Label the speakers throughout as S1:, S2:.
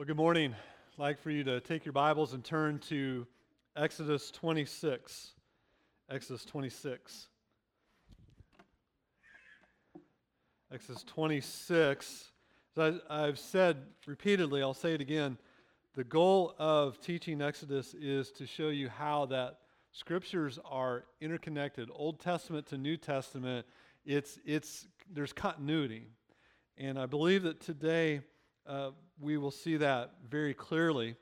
S1: Well, good morning. I'd like for you to take your Bibles and turn to Exodus 26. Exodus 26. Exodus 26. As I, have said repeatedly, I'll say it again. The goal of teaching Exodus is to show you how that scriptures are interconnected, Old Testament to New Testament. It's, it's, there's continuity. And I believe that today, uh, we will see that very clearly.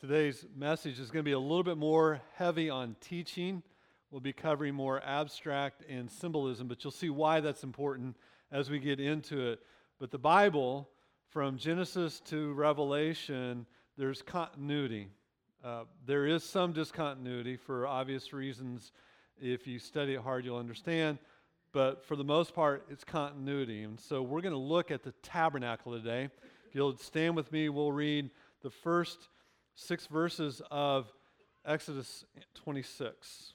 S1: Today's message is going to be a little bit more heavy on teaching. We'll be covering more abstract and symbolism, but you'll see why that's important as we get into it. But the Bible, from Genesis to Revelation, there's continuity. Uh, there is some discontinuity for obvious reasons. If you study it hard, you'll understand. But for the most part, it's continuity. And so we're going to look at the tabernacle today you'll stand with me, we'll read the first six verses of Exodus 26.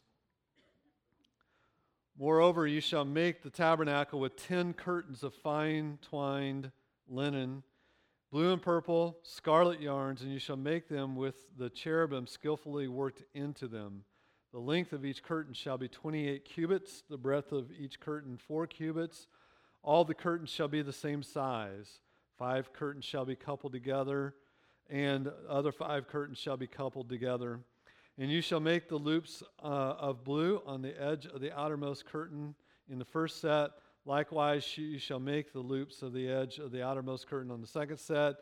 S1: Moreover, you shall make the tabernacle with ten curtains of fine twined linen, blue and purple, scarlet yarns, and you shall make them with the cherubim skillfully worked into them. The length of each curtain shall be 28 cubits, the breadth of each curtain, four cubits. All the curtains shall be the same size. Five curtains shall be coupled together, and other five curtains shall be coupled together. And you shall make the loops uh, of blue on the edge of the outermost curtain in the first set. Likewise, you shall make the loops of the edge of the outermost curtain on the second set.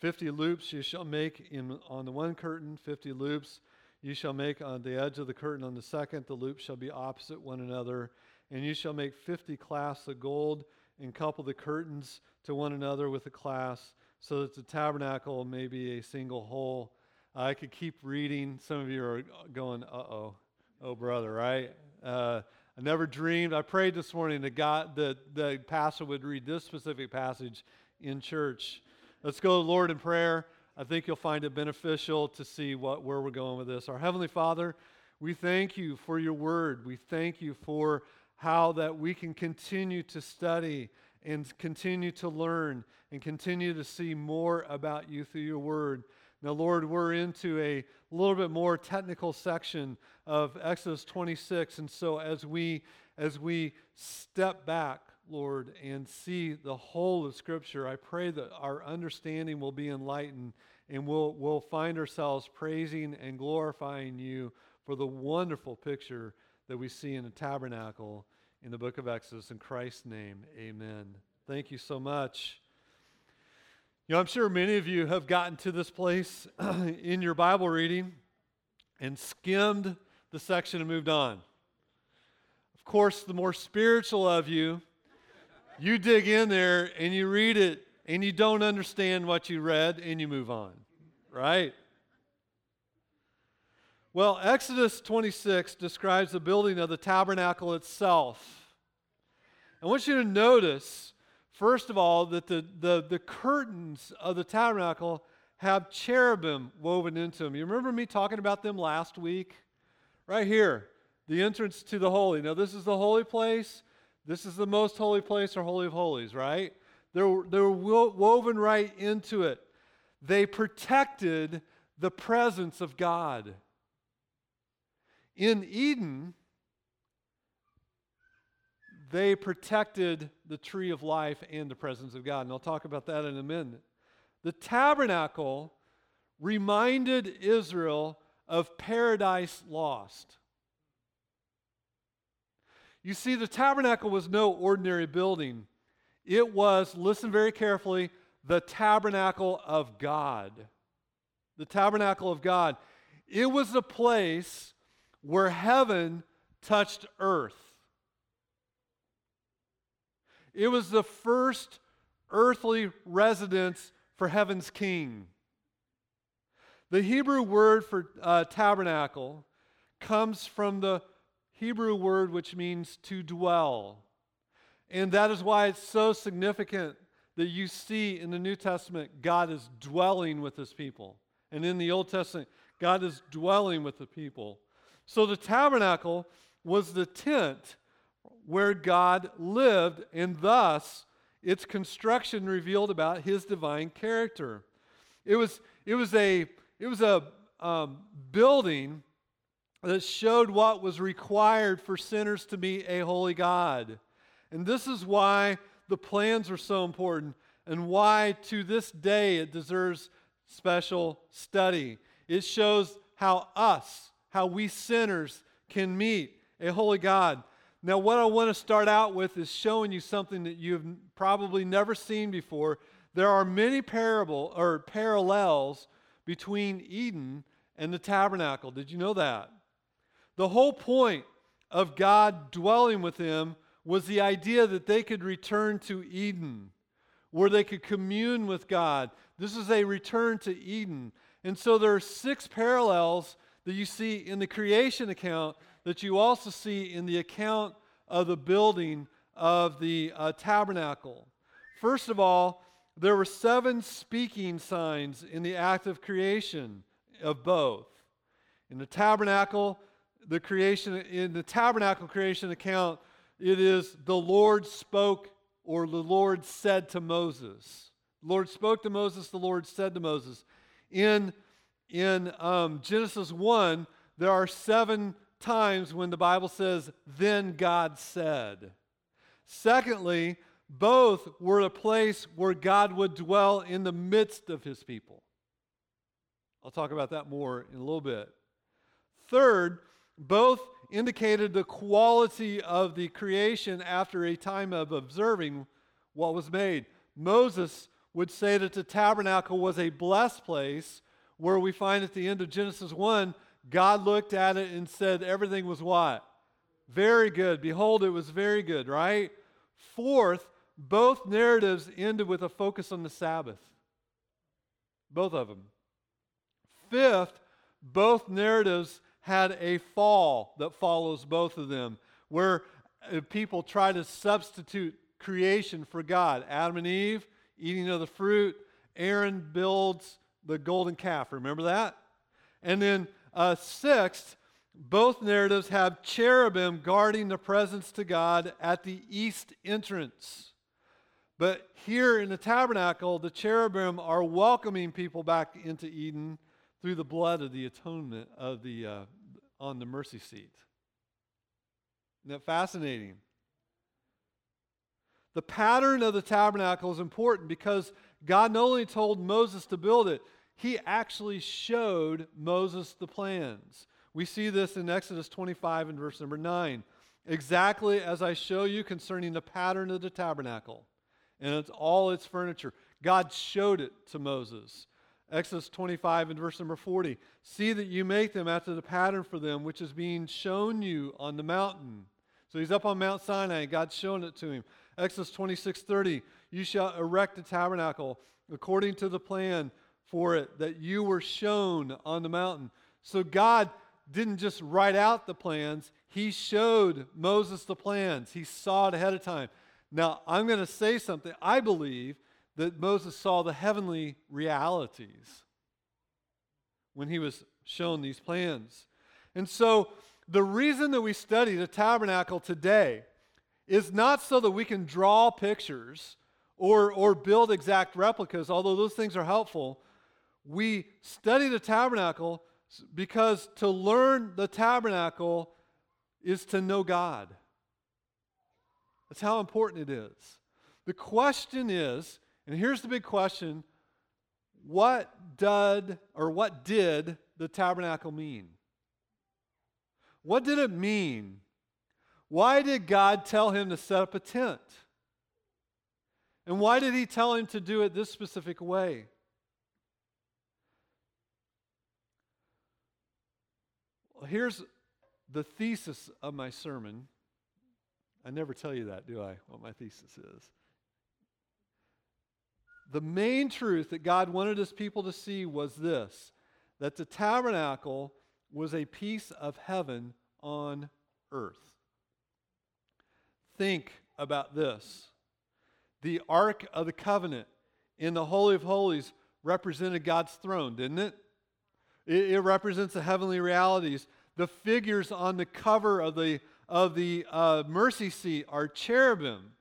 S1: Fifty loops you shall make in, on the one curtain, fifty loops you shall make on the edge of the curtain on the second. The loops shall be opposite one another. And you shall make fifty clasps of gold and couple the curtains to one another with a clasp so that the tabernacle may be a single whole. I could keep reading. Some of you are going, uh oh, oh, brother, right? Uh, I never dreamed. I prayed this morning that God, that the pastor would read this specific passage in church. Let's go Lord in prayer. I think you'll find it beneficial to see what, where we're going with this. Our Heavenly Father, we thank you for your word. We thank you for how that we can continue to study and continue to learn and continue to see more about you through your word. Now, Lord, we're into a little bit more technical section of Exodus 26. And so as we as we step back, Lord, and see the whole of Scripture, I pray that our understanding will be enlightened and we'll, we'll find ourselves praising and glorifying you for the wonderful picture that we see in the tabernacle in the book of Exodus. In Christ's name, amen. Thank you so much. You know, I'm sure many of you have gotten to this place in your Bible reading and skimmed the section and moved on. Of course, the more spiritual of you, you dig in there and you read it and you don't understand what you read and you move on, right? Well, Exodus 26 describes the building of the tabernacle itself. I want you to notice, first of all, that the, the, the curtains of the tabernacle have cherubim woven into them. You remember me talking about them last week? Right here, the entrance to the holy. Now, this is the holy place. This is the most holy place or holy of holies, right? They're, they're woven right into it. They protected the presence of God. In Eden, they protected the tree of life and the presence of God. And I'll talk about that in a minute. The tabernacle reminded Israel of paradise lost. You see, the tabernacle was no ordinary building. It was, listen very carefully, the tabernacle of God. The tabernacle of God. It was a place where heaven touched earth. It was the first earthly residence for heaven's king. The Hebrew word for uh, tabernacle comes from the Hebrew word which means to dwell. And that is why it's so significant that you see in the New Testament God is dwelling with his people. And in the Old Testament, God is dwelling with the people. So the tabernacle was the tent where God lived, and thus its construction revealed about his divine character. It was, it was a, it was a um, building that showed what was required for sinners to meet a holy God. And this is why the plans are so important and why to this day it deserves special study. It shows how us, how we sinners can meet a holy God. Now, what I want to start out with is showing you something that you've probably never seen before. There are many parable or parallels between Eden and the tabernacle. Did you know that? The whole point of God dwelling with them was the idea that they could return to Eden, where they could commune with God. This is a return to Eden. And so there are six parallels that you see in the creation account that you also see in the account of the building of the uh, tabernacle. First of all, there were seven speaking signs in the act of creation of both. In the tabernacle, the creation in the tabernacle creation account, it is the Lord spoke or the Lord said to Moses. The Lord spoke to Moses, the Lord said to Moses. In, in um, Genesis 1, there are seven times when the Bible says, then God said. Secondly, both were a place where God would dwell in the midst of his people. I'll talk about that more in a little bit. Third, both indicated the quality of the creation after a time of observing what was made. Moses would say that the tabernacle was a blessed place, where we find at the end of Genesis 1, God looked at it and said everything was what? Very good. Behold, it was very good, right? Fourth, both narratives ended with a focus on the Sabbath. Both of them. Fifth, both narratives had a fall that follows both of them, where uh, people try to substitute creation for God. Adam and Eve eating of the fruit. Aaron builds the golden calf. Remember that? And then, uh, sixth, both narratives have cherubim guarding the presence to God at the east entrance. But here in the tabernacle, the cherubim are welcoming people back into Eden through the blood of the atonement of the uh, on the mercy seat. Isn't that fascinating? The pattern of the tabernacle is important because God not only told Moses to build it, he actually showed Moses the plans. We see this in Exodus 25 and verse number 9. Exactly as I show you concerning the pattern of the tabernacle and it's all its furniture. God showed it to Moses. Exodus 25 and verse number 40. See that you make them after the pattern for them which is being shown you on the mountain. So he's up on Mount Sinai, God's showing it to him. Exodus 26 30, you shall erect a tabernacle according to the plan for it that you were shown on the mountain. So God didn't just write out the plans, He showed Moses the plans. He saw it ahead of time. Now, I'm going to say something. I believe that Moses saw the heavenly realities when he was shown these plans. And so, the reason that we study the tabernacle today is not so that we can draw pictures or, or build exact replicas, although those things are helpful. We study the tabernacle because to learn the tabernacle is to know God. That's how important it is. The question is, and here's the big question what did or what did the tabernacle mean? What did it mean why did God tell him to set up a tent? And why did he tell him to do it this specific way? Here's the thesis of my sermon. I never tell you that, do I? What my thesis is. The main truth that God wanted his people to see was this that the tabernacle was a piece of heaven on earth think about this. The Ark of the Covenant in the Holy of Holies represented God's throne, didn't it? It, it represents the heavenly realities. The figures on the cover of the, of the uh, mercy seat are cherubim.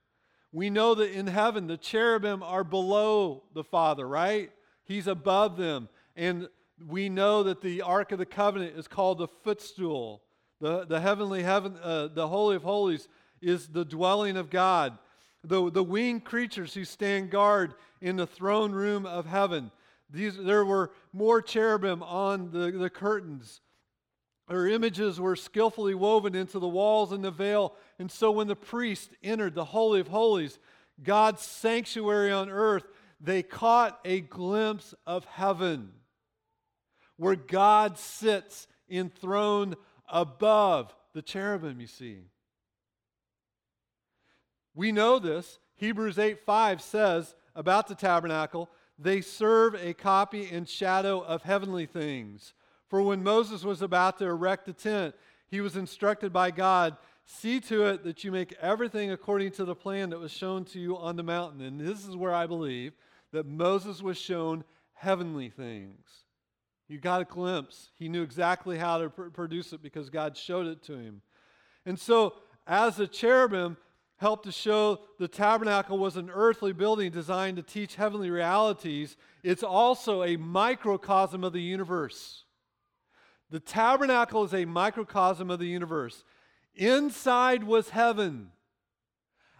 S1: We know that in heaven, the cherubim are below the Father, right? He's above them. And we know that the Ark of the Covenant is called the footstool. The, the heavenly heaven, uh, the Holy of Holies is the dwelling of God. The, the winged creatures who stand guard in the throne room of heaven. These, there were more cherubim on the, the curtains. Their images were skillfully woven into the walls and the veil. And so when the priest entered the Holy of Holies, God's sanctuary on earth, they caught a glimpse of heaven where God sits enthroned above the cherubim, you see. We know this. Hebrews 8 5 says about the tabernacle, they serve a copy and shadow of heavenly things. For when Moses was about to erect the tent, he was instructed by God See to it that you make everything according to the plan that was shown to you on the mountain. And this is where I believe that Moses was shown heavenly things. He got a glimpse. He knew exactly how to pr- produce it because God showed it to him. And so, as the cherubim helped to show the tabernacle was an earthly building designed to teach heavenly realities, it's also a microcosm of the universe. The tabernacle is a microcosm of the universe. Inside was heaven.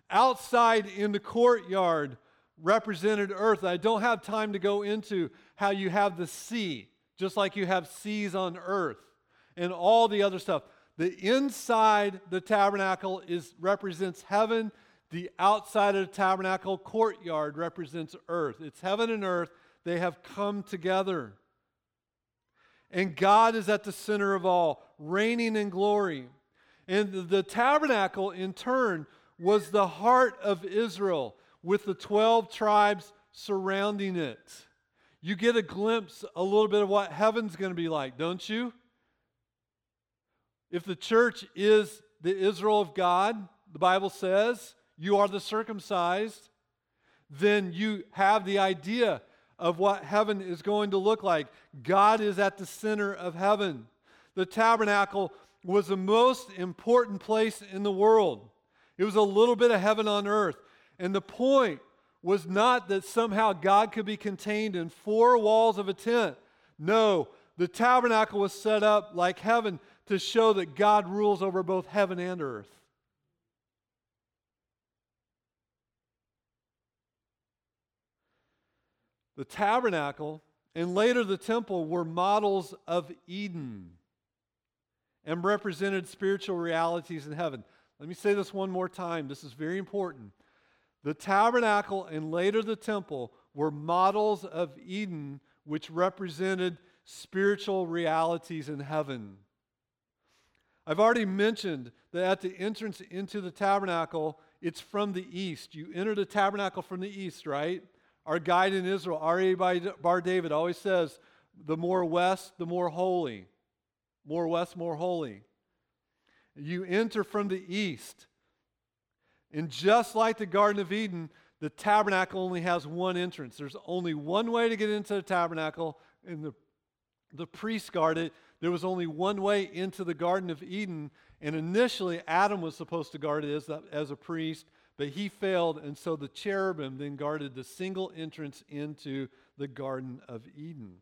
S1: Outside in the courtyard represented earth. I don't have time to go into how you have the sea, just like you have seas on earth and all the other stuff. The inside the tabernacle is represents heaven. The outside of the tabernacle courtyard represents earth. It's heaven and earth. They have come together. And God is at the center of all, reigning in glory. And the tabernacle, in turn, was the heart of Israel with the 12 tribes surrounding it. You get a glimpse, a little bit of what heaven's going to be like, don't you? If the church is the Israel of God, the Bible says, you are the circumcised, then you have the idea of what heaven is going to look like. God is at the center of heaven. The tabernacle was the most important place in the world. It was a little bit of heaven on earth. And the point was not that somehow God could be contained in four walls of a tent. No, the tabernacle was set up like heaven to show that God rules over both heaven and earth. The tabernacle and later the temple were models of Eden and represented spiritual realities in heaven. Let me say this one more time. This is very important. The tabernacle and later the temple were models of Eden, which represented spiritual realities in heaven. I've already mentioned that at the entrance into the tabernacle, it's from the east. You enter the tabernacle from the east, right? Our guide in Israel, Arie Bar David, always says, the more west, the more holy. More west, more holy. You enter from the east. And just like the Garden of Eden, the tabernacle only has one entrance. There's only one way to get into the tabernacle, and the, the priest guarded. There was only one way into the Garden of Eden, and initially Adam was supposed to guard it as, as a priest, but he failed, and so the cherubim then guarded the single entrance into the Garden of Eden.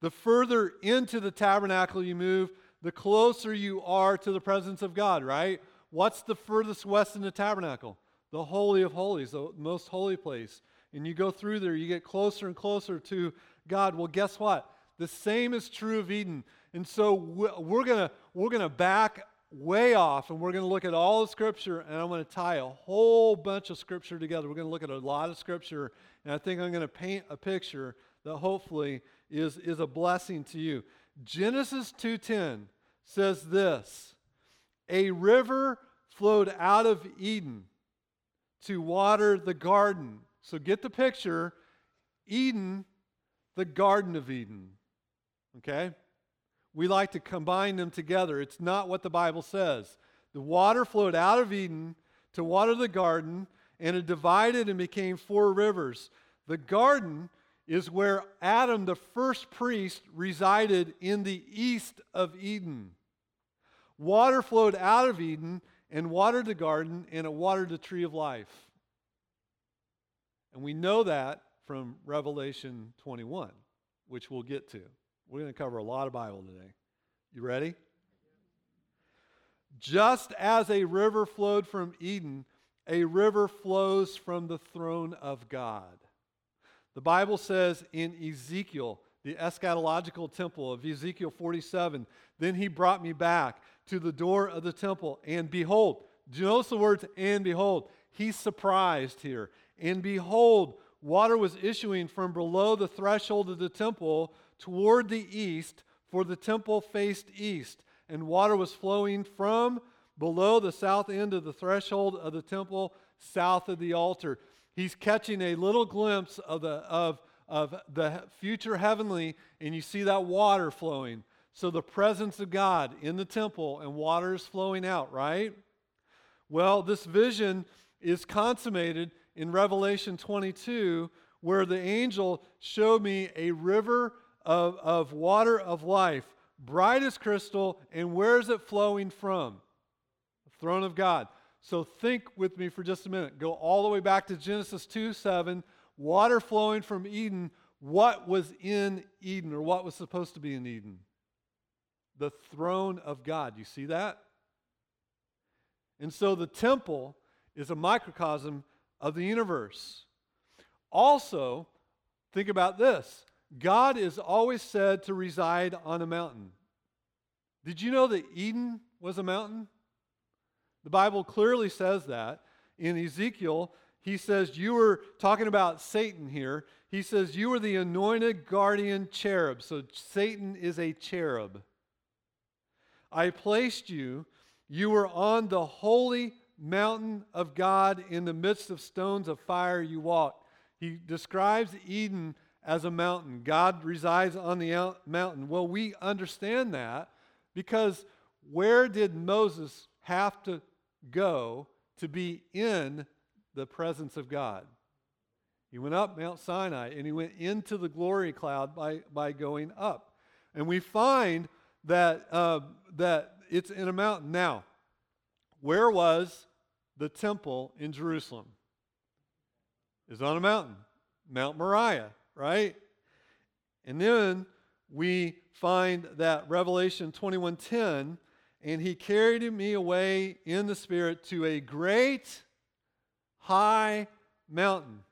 S1: The further into the tabernacle you move, the closer you are to the presence of God, right? What's the furthest west in the tabernacle? The Holy of Holies, the most holy place. And you go through there, you get closer and closer to God. Well, guess what? The same is true of Eden. And so we're going to we're to back way off and we're going to look at all the scripture and I'm going to tie a whole bunch of scripture together. We're going to look at a lot of scripture and I think I'm going to paint a picture that hopefully is, is a blessing to you. Genesis 2:10 says this: A river flowed out of Eden to water the garden. So get the picture. Eden, the Garden of Eden. Okay? We like to combine them together. It's not what the Bible says. The water flowed out of Eden to water the garden, and it divided and became four rivers. The garden is where Adam, the first priest, resided in the east of Eden. Water flowed out of Eden and watered the garden, and it watered the tree of life. And we know that from Revelation 21, which we'll get to. We're going to cover a lot of Bible today. You ready? Just as a river flowed from Eden, a river flows from the throne of God. The Bible says in Ezekiel, the eschatological temple of Ezekiel 47, then he brought me back to the door of the temple, and behold, do you notice the words, and behold? He's surprised here. And behold, water was issuing from below the threshold of the temple toward the east, for the temple faced east. And water was flowing from below the south end of the threshold of the temple, south of the altar. He's catching a little glimpse of the, of, of the future heavenly, and you see that water flowing. So the presence of God in the temple and water is flowing out, right? Well, this vision is consummated in Revelation 22, where the angel showed me a river of, of water of life, bright as crystal, and where is it flowing from? The throne of God. So think with me for just a minute. Go all the way back to Genesis 2 7, water flowing from Eden. What was in Eden, or what was supposed to be in Eden? The throne of God. You see that? And so the temple is a microcosm of the universe. Also, think about this God is always said to reside on a mountain. Did you know that Eden was a mountain? The Bible clearly says that. In Ezekiel, he says, You were talking about Satan here. He says, You were the anointed guardian cherub. So Satan is a cherub. I placed you you were on the holy mountain of God in the midst of stones of fire you walked. He describes Eden as a mountain. God resides on the mountain. Well, we understand that because where did Moses have to go to be in the presence of God? He went up Mount Sinai and he went into the glory cloud by, by going up. And we find that, uh, that it's in a mountain. Now, where was the temple in Jerusalem? Is on a mountain, Mount Moriah, right? And then we find that Revelation 21:10, and he carried me away in the spirit to a great high mountain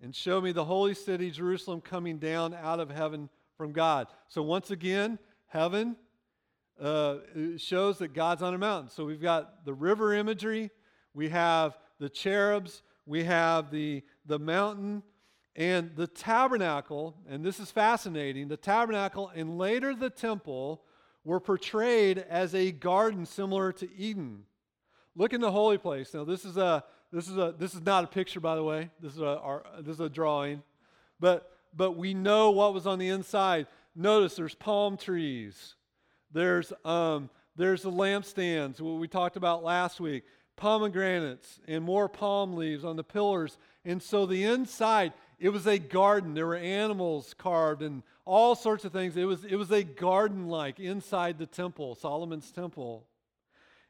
S1: and showed me the holy city Jerusalem coming down out of heaven from God. So once again, heaven uh, shows that God's on a mountain. So we've got the river imagery, we have the cherubs, we have the, the mountain, and the tabernacle, and this is fascinating the tabernacle and later the temple were portrayed as a garden similar to Eden. Look in the holy place. Now, this is a this is a this is not a picture, by the way. This is a our, this is a drawing, but but we know what was on the inside. Notice there's palm trees. There's, um, there's the lampstands, what we talked about last week, pomegranates and more palm leaves on the pillars. And so the inside, it was a garden. There were animals carved and all sorts of things. It was, it was a garden like inside the temple, Solomon's temple.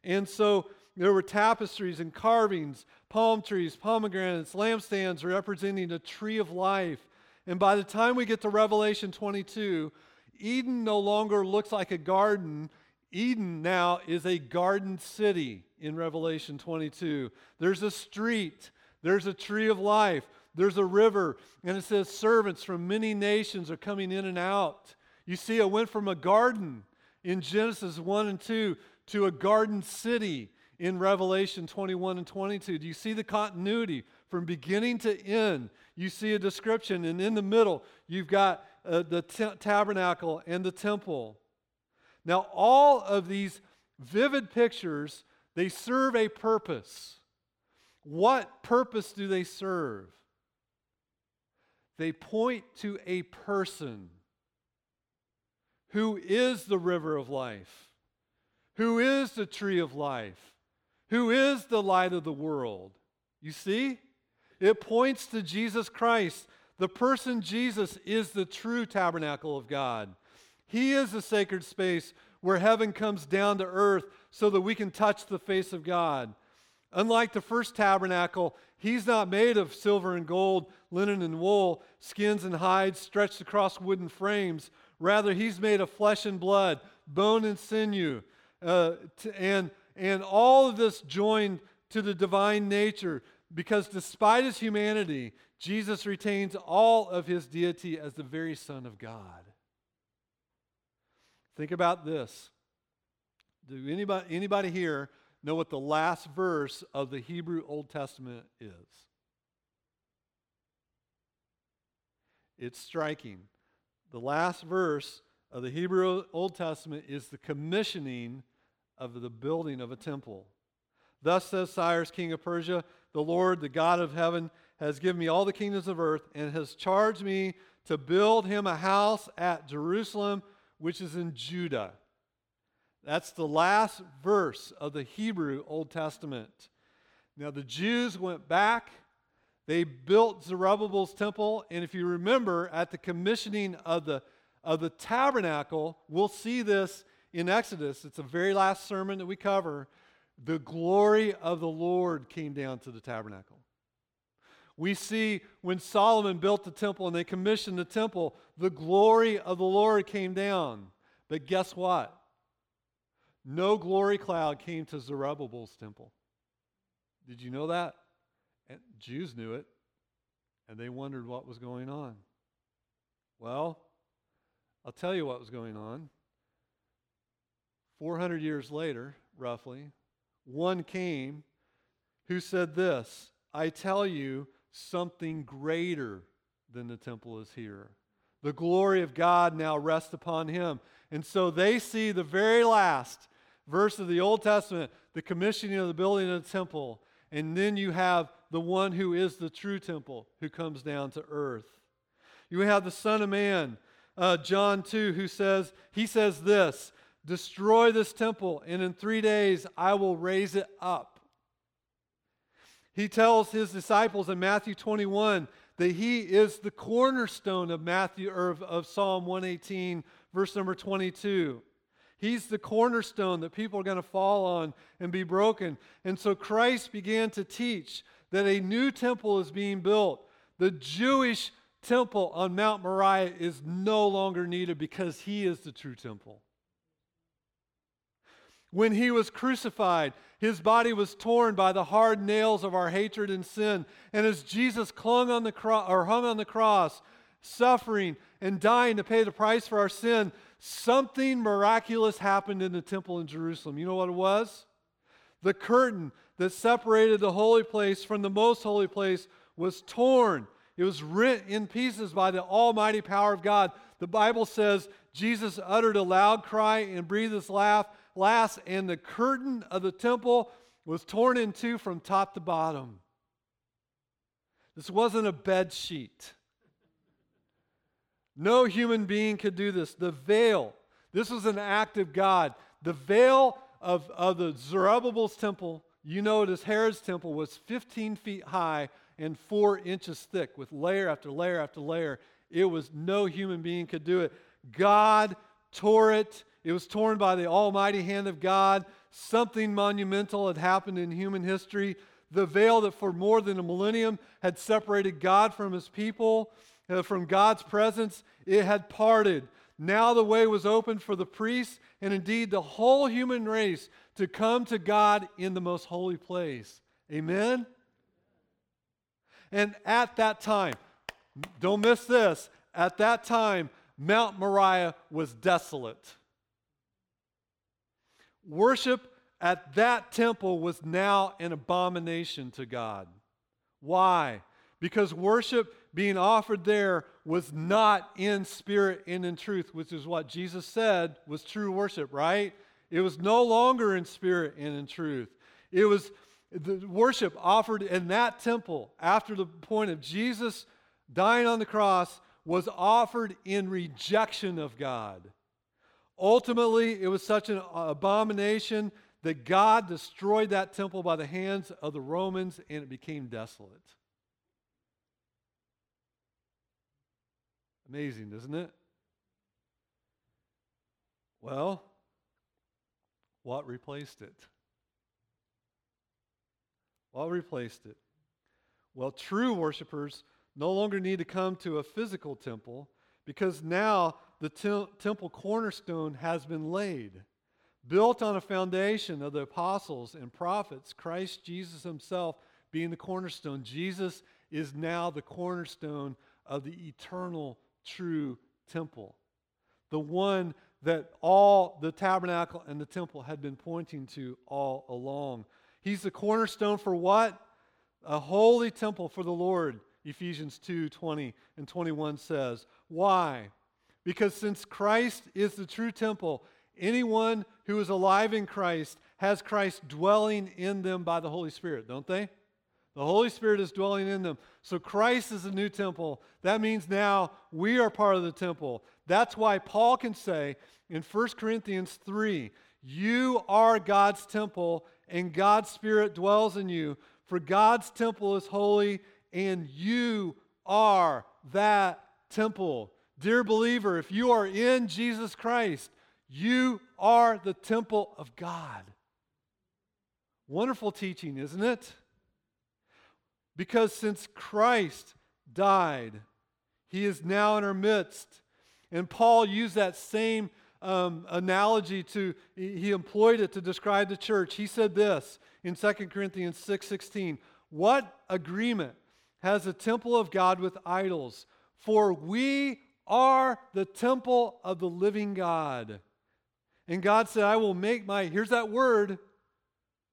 S1: And so there were tapestries and carvings, palm trees, pomegranates, lampstands representing a tree of life. And by the time we get to Revelation 22, Eden no longer looks like a garden. Eden now is a garden city in Revelation 22. There's a street, there's a tree of life, there's a river, and it says servants from many nations are coming in and out. You see, it went from a garden in Genesis 1 and 2 to a garden city in Revelation 21 and 22. Do you see the continuity from beginning to end? You see a description, and in the middle, you've got uh, the t- tabernacle and the temple. Now, all of these vivid pictures, they serve a purpose. What purpose do they serve? They point to a person who is the river of life, who is the tree of life, who is the light of the world. You see? It points to Jesus Christ, the person Jesus is the true tabernacle of God. He is the sacred space where heaven comes down to earth so that we can touch the face of God. Unlike the first tabernacle, he's not made of silver and gold, linen and wool, skins and hides stretched across wooden frames. Rather, he's made of flesh and blood, bone and sinew, uh, and, and all of this joined to the divine nature because despite his humanity, Jesus retains all of his deity as the very Son of God. Think about this. Do anybody, anybody here know what the last verse of the Hebrew Old Testament is? It's striking. The last verse of the Hebrew Old Testament is the commissioning of the building of a temple. Thus says Cyrus, king of Persia, the Lord, the God of heaven, has given me all the kingdoms of earth and has charged me to build him a house at Jerusalem, which is in Judah. That's the last verse of the Hebrew Old Testament. Now, the Jews went back, they built Zerubbabel's temple, and if you remember, at the commissioning of the, of the tabernacle, we'll see this in Exodus. It's the very last sermon that we cover. The glory of the Lord came down to the tabernacle. We see when Solomon built the temple and they commissioned the temple, the glory of the Lord came down. But guess what? No glory cloud came to Zerubbabel's temple. Did you know that? And Jews knew it, and they wondered what was going on. Well, I'll tell you what was going on. 400 years later, roughly, one came who said this I tell you, something greater than the temple is here. The glory of God now rests upon him. And so they see the very last verse of the Old Testament, the commissioning of the building of the temple. And then you have the one who is the true temple who comes down to earth. You have the Son of Man, uh, John 2, who says, He says this Destroy this temple, and in three days I will raise it up. He tells his disciples in Matthew 21 that he is the cornerstone of Matthew or of, of Psalm 118, verse number 22. He's the cornerstone that people are going to fall on and be broken. And so Christ began to teach that a new temple is being built. The Jewish temple on Mount Moriah is no longer needed because he is the true temple. When he was crucified, his body was torn by the hard nails of our hatred and sin. And as Jesus clung on the or hung on the cross, suffering and dying to pay the price for our sin, something miraculous happened in the temple in Jerusalem. You know what it was? The curtain that separated the holy place from the most holy place was torn. It was rent in pieces by the almighty power of God. The Bible says Jesus uttered a loud cry and breathed his last, and the curtain of the temple was torn in two from top to bottom. This wasn't a bed sheet. No human being could do this. The veil, this was an act of God. The veil of, of the Zerubbabel's temple, you know it as Herod's temple, was 15 feet high and four inches thick with layer after layer after layer. It was no human being could do it. God tore it. It was torn by the almighty hand of God. Something monumental had happened in human history. The veil that for more than a millennium had separated God from his people Uh, from God's presence, it had parted. Now the way was open for the priests and indeed the whole human race to come to God in the most holy place. Amen? And at that time, don't miss this, at that time, Mount Moriah was desolate. Worship at that temple was now an abomination to God. Why? Because worship being offered there was not in spirit and in truth, which is what Jesus said was true worship, right? It was no longer in spirit and in truth. It was the worship offered in that temple after the point of Jesus dying on the cross was offered in rejection of God. Ultimately, it was such an abomination that God destroyed that temple by the hands of the Romans and it became desolate. Amazing, isn't it? Well, what replaced it? What replaced it? Well, true worshipers no longer need to come to a physical temple because now the te- temple cornerstone has been laid. Built on a foundation of the apostles and prophets, Christ Jesus himself being the cornerstone. Jesus is now the cornerstone of the eternal true temple. The one that all the tabernacle and the temple had been pointing to all along. He's the cornerstone for what? A holy temple for the Lord, Ephesians 2 20 and 21 says. Why? Because since Christ is the true temple, anyone who is alive in Christ has Christ dwelling in them by the Holy Spirit, don't they? The Holy Spirit is dwelling in them. So Christ is the new temple. That means now we are part of the temple. That's why Paul can say in 1 Corinthians 3 You are God's temple, and God's Spirit dwells in you. For God's temple is holy, and you are that temple. Dear believer, if you are in Jesus Christ, you are the temple of God. Wonderful teaching, isn't it? Because since Christ died, he is now in our midst. And Paul used that same um, analogy to, he employed it to describe the church. He said this in 2 Corinthians 6 16, What agreement has the temple of God with idols? For we are the temple of the living God. And God said, I will make my, here's that word,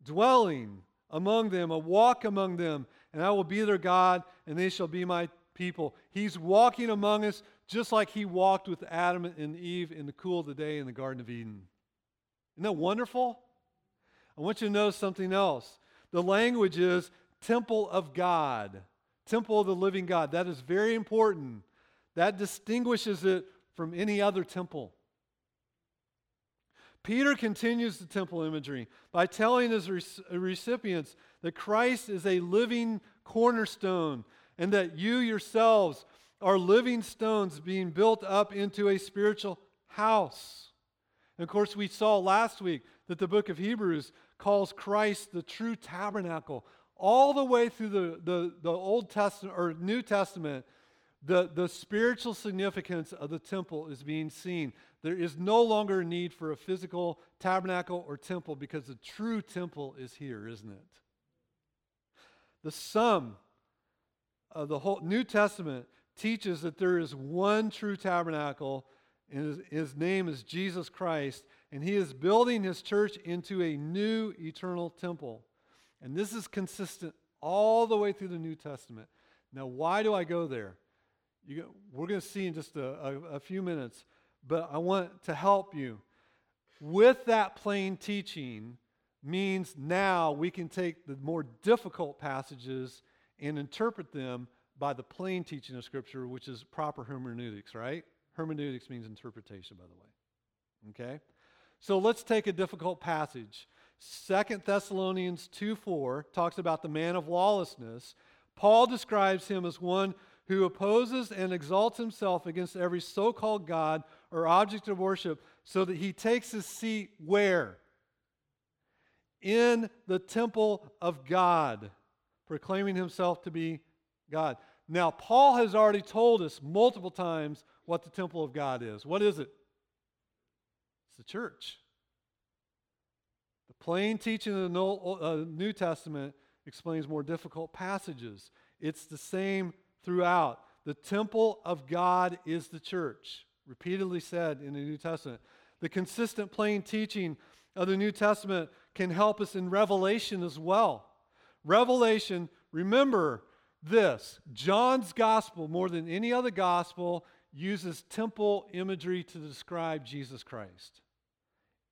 S1: dwelling among them, a walk among them, and I will be their God, and they shall be my people. He's walking among us just like he walked with Adam and Eve in the cool of the day in the Garden of Eden. Isn't that wonderful? I want you to notice something else. The language is temple of God, temple of the living God. That is very important. That distinguishes it from any other temple. Peter continues the temple imagery by telling his recipients that Christ is a living cornerstone and that you yourselves are living stones being built up into a spiritual house. And of course, we saw last week that the book of Hebrews calls Christ the true tabernacle. All the way through the, the, the Old Testament or New Testament, the, the spiritual significance of the temple is being seen. There is no longer a need for a physical tabernacle or temple because the true temple is here, isn't it? The sum of the whole New Testament teaches that there is one true tabernacle, and his, his name is Jesus Christ, and he is building his church into a new eternal temple. And this is consistent all the way through the New Testament. Now, why do I go there? You, we're going to see in just a, a, a few minutes, but I want to help you. With that plain teaching, means now we can take the more difficult passages and interpret them by the plain teaching of Scripture, which is proper hermeneutics, right? Hermeneutics means interpretation, by the way. Okay? So let's take a difficult passage. Second Thessalonians 2 4 talks about the man of lawlessness. Paul describes him as one who opposes and exalts himself against every so called God or object of worship, so that he takes his seat where? In the temple of God, proclaiming himself to be God. Now, Paul has already told us multiple times what the temple of God is. What is it? It's the church. The plain teaching of the uh, New Testament explains more difficult passages. It's the same throughout. The temple of God is the church, repeatedly said in the New Testament. The consistent plain teaching of the New Testament can help us in Revelation as well. Revelation, remember, this John's gospel, more than any other gospel, uses temple imagery to describe Jesus Christ.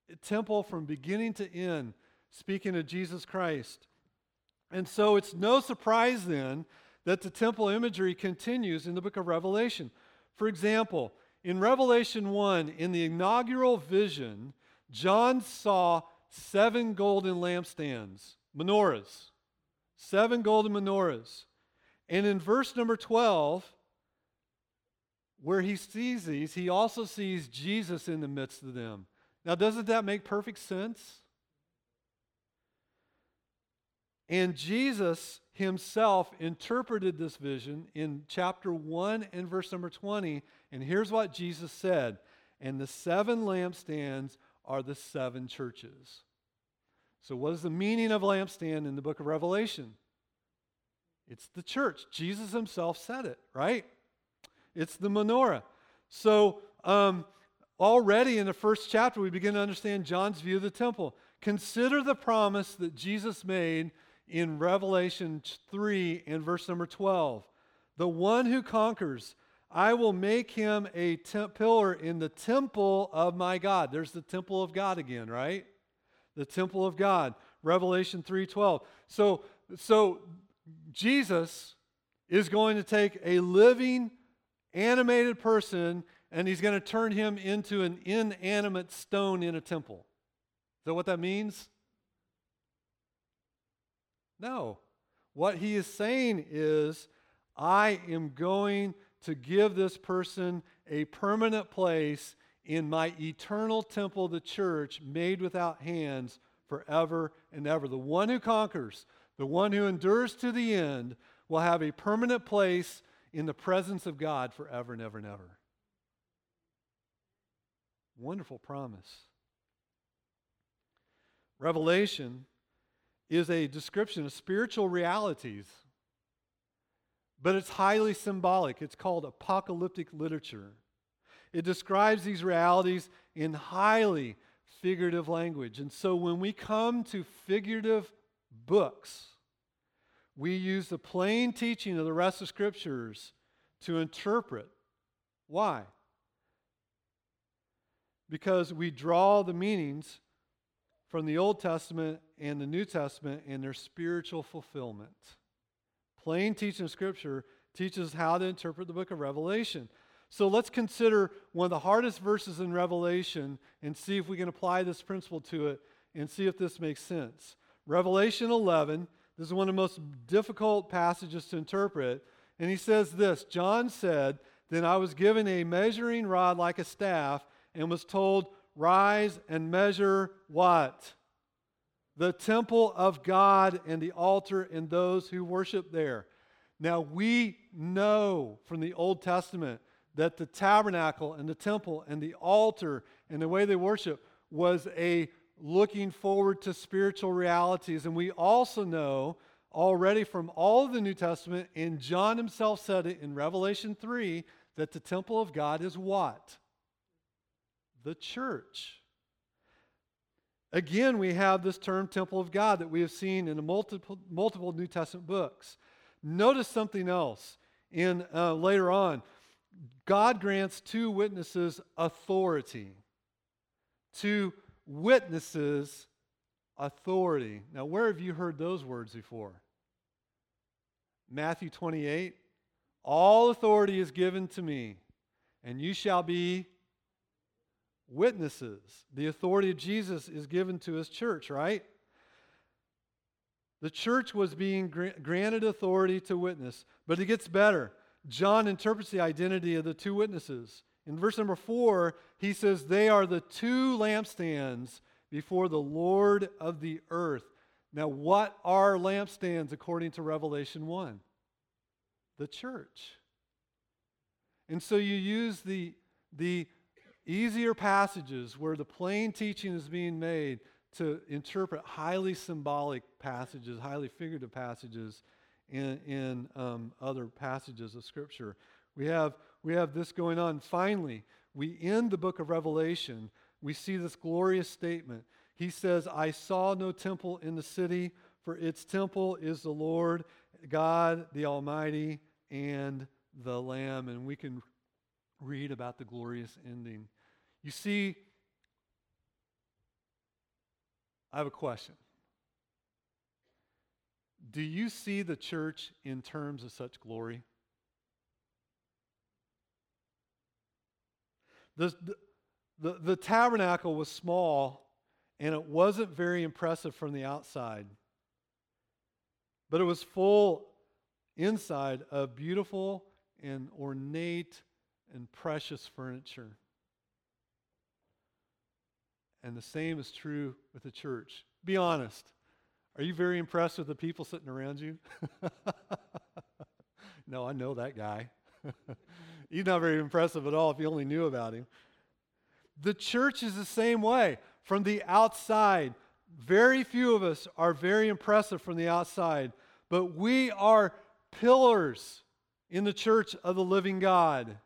S1: A temple from beginning to end, speaking of Jesus Christ. And so it's no surprise then that the temple imagery continues in the book of Revelation. For example, in Revelation 1, in the inaugural vision, John saw seven golden lampstands, menorahs, seven golden menorahs. And in verse number 12, where he sees these, he also sees Jesus in the midst of them. Now, doesn't that make perfect sense? And Jesus himself interpreted this vision in chapter 1 and verse number 20. And here's what Jesus said And the seven lampstands are the seven churches. So, what is the meaning of lampstand in the book of Revelation? It's the church. Jesus himself said it, right? It's the menorah. So, um, already in the first chapter, we begin to understand John's view of the temple. Consider the promise that Jesus made in Revelation 3 and verse number 12. The one who conquers, I will make him a pillar in the temple of my God. There's the temple of God again, right? The temple of God. Revelation 3:12. So so Jesus is going to take a living animated person and he's going to turn him into an inanimate stone in a temple. Is that what that means? No. What he is saying is, I am going to give this person a permanent place in my eternal temple, the church, made without hands forever and ever. The one who conquers, the one who endures to the end, will have a permanent place in the presence of God forever and ever and ever. Wonderful promise. Revelation is a description of spiritual realities, but it's highly symbolic. It's called apocalyptic literature. It describes these realities in highly figurative language. And so when we come to figurative books, we use the plain teaching of the rest of scriptures to interpret. Why? Because we draw the meanings from the Old Testament and the New Testament and their spiritual fulfillment. Plain teaching of Scripture teaches how to interpret the book of Revelation. So let's consider one of the hardest verses in Revelation and see if we can apply this principle to it and see if this makes sense. Revelation 11, this is one of the most difficult passages to interpret. And he says this John said, Then I was given a measuring rod like a staff and was told, rise and measure what? The temple of God and the altar and those who worship there. Now, we know from the Old Testament that the tabernacle and the temple and the altar and the way they worship was a looking forward to spiritual realities. And we also know already from all of the New Testament, and John himself said it in Revelation 3, that the temple of God is what? The church. Again, we have this term temple of God that we have seen in multiple, multiple New Testament books. Notice something else in uh, later on. God grants two witnesses authority. Two witnesses authority. Now, where have you heard those words before? Matthew 28 All authority is given to me, and you shall be witnesses. The authority of Jesus is given to his church, right? The church was being granted authority to witness, but it gets better. John interprets the identity of the two witnesses. In verse number four, he says, They are the two lampstands before the Lord of the earth. Now, what are lampstands according to Revelation 1? The church. And so you use the, the easier passages where the plain teaching is being made to interpret highly symbolic passages, highly figurative passages in, in um, other passages of Scripture. We have, we have this going on. Finally, we end the book of Revelation. We see this glorious statement. He says, I saw no temple in the city, for its temple is the Lord God, the Almighty, and the Lamb. And we can read about the glorious ending. You see, I have a question. Do you see the church in terms of such glory? The, the, the, tabernacle was small and it wasn't very impressive from the outside, but it was full inside of beautiful and ornate and precious furniture. And the same is true with the church. Be honest. Are you very impressed with the people sitting around you? no, I know that guy. He's not very impressive at all if you only knew about him. The church is the same way. From the outside, very few of us are very impressive from the outside, but we are pillars in the church of the living God.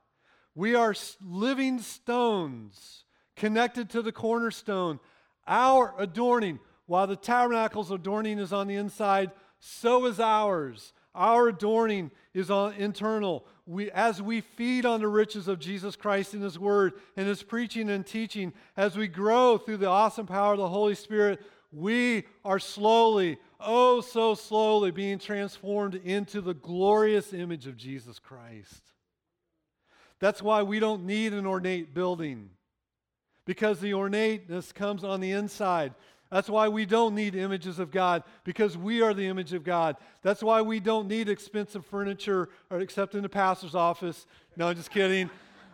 S1: We are living stones connected to the cornerstone. Our adorning, while the tabernacle's adorning is on the inside, so is ours. Our adorning is on internal. We, as we feed on the riches of Jesus Christ in His Word and His preaching and teaching, as we grow through the awesome power of the Holy Spirit, we are slowly, oh so slowly, being transformed into the glorious image of Jesus Christ. That's why we don't need an ornate building, because the ornateness comes on the inside. That's why we don't need images of God, because we are the image of God. That's why we don't need expensive furniture, except in the pastor's office. No, I'm just kidding.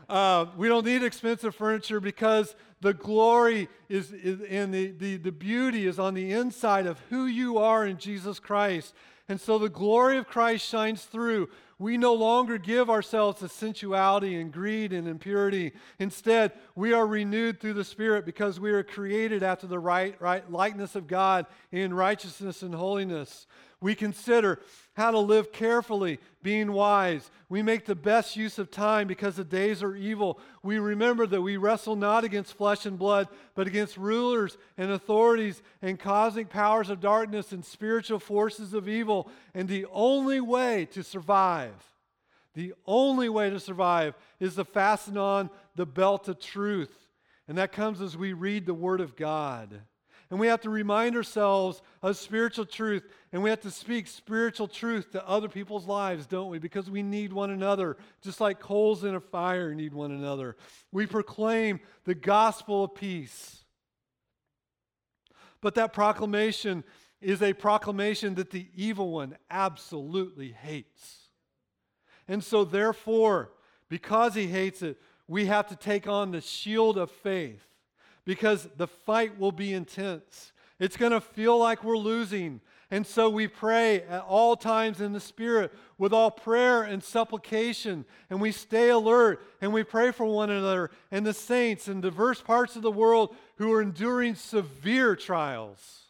S1: Uh, we don't need expensive furniture because the glory is, is and the, the, the beauty is on the inside of who you are in Jesus Christ. And so the glory of Christ shines through. We no longer give ourselves to sensuality and greed and impurity. Instead, we are renewed through the Spirit because we are created after the right, right likeness of God in righteousness and holiness. We consider how to live carefully, being wise. We make the best use of time because the days are evil. We remember that we wrestle not against flesh and blood, but against rulers and authorities and cosmic powers of darkness and spiritual forces of evil. And the only way to survive, the only way to survive is to fasten on the belt of truth. And that comes as we read the Word of God. And we have to remind ourselves of spiritual truth. And we have to speak spiritual truth to other people's lives, don't we? Because we need one another, just like coals in a fire need one another. We proclaim the gospel of peace. But that proclamation is a proclamation that the evil one absolutely hates. And so, therefore, because he hates it, we have to take on the shield of faith because the fight will be intense. It's going to feel like we're losing. And so we pray at all times in the Spirit with all prayer and supplication. And we stay alert and we pray for one another and the saints in diverse parts of the world who are enduring severe trials.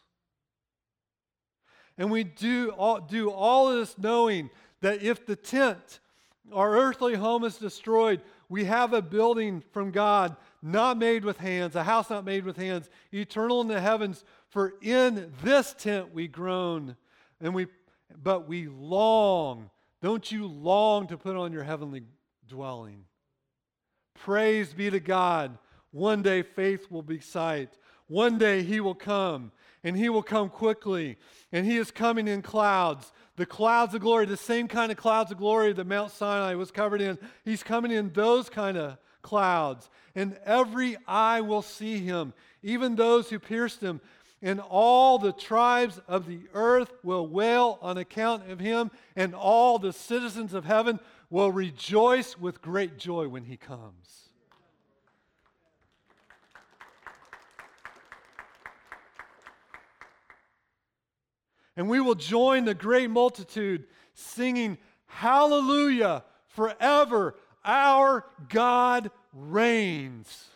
S1: And we do all, do all of this knowing that if the tent, our earthly home, is destroyed, we have a building from God not made with hands, a house not made with hands, eternal in the heavens. For in this tent we groan, and we, but we long. Don't you long to put on your heavenly dwelling? Praise be to God. One day faith will be sight. One day he will come, and he will come quickly, and he is coming in clouds. The clouds of glory, the same kind of clouds of glory that Mount Sinai was covered in. He's coming in those kind of clouds, and every eye will see him, even those who pierced him. And all the tribes of the earth will wail on account of him, and all the citizens of heaven will rejoice with great joy when he comes. And we will join the great multitude singing, Hallelujah, forever our God reigns.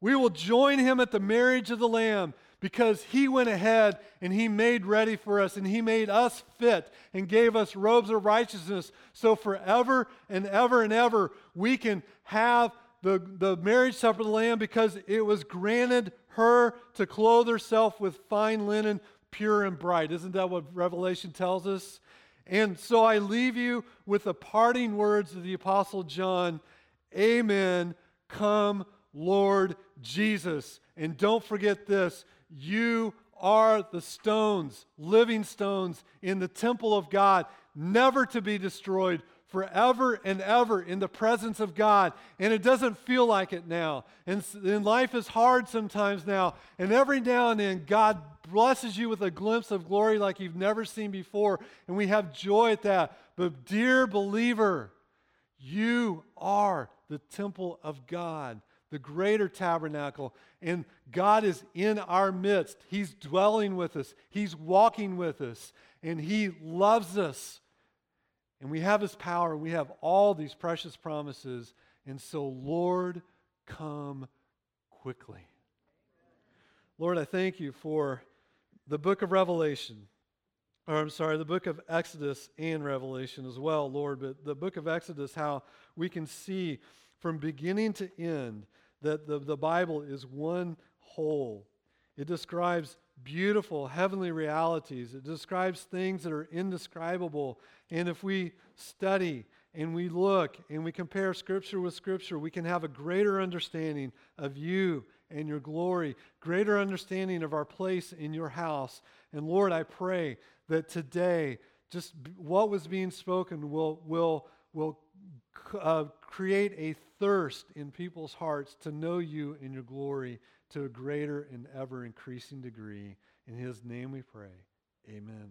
S1: We will join him at the marriage of the Lamb because he went ahead and he made ready for us and he made us fit and gave us robes of righteousness. So forever and ever and ever we can have the, the marriage supper of the Lamb because it was granted her to clothe herself with fine linen, pure and bright. Isn't that what Revelation tells us? And so I leave you with the parting words of the Apostle John Amen. Come, Lord Jesus. And don't forget this you are the stones, living stones in the temple of God, never to be destroyed, forever and ever in the presence of God. And it doesn't feel like it now. And, and life is hard sometimes now. And every now and then, God blesses you with a glimpse of glory like you've never seen before. And we have joy at that. But, dear believer, you are the temple of God. The greater tabernacle. And God is in our midst. He's dwelling with us, He's walking with us, and He loves us. And we have His power, we have all these precious promises. And so, Lord, come quickly. Lord, I thank you for the book of Revelation. Or I'm sorry, the book of Exodus and Revelation as well, Lord. But the book of Exodus, how we can see from beginning to end that the, the Bible is one whole. It describes beautiful heavenly realities, it describes things that are indescribable. And if we study and we look and we compare Scripture with Scripture, we can have a greater understanding of you and your glory, greater understanding of our place in your house. And Lord, I pray that today, just what was being spoken will, will, will uh, create a thirst in people's hearts to know you in your glory to a greater and ever increasing degree. In his name we pray. Amen.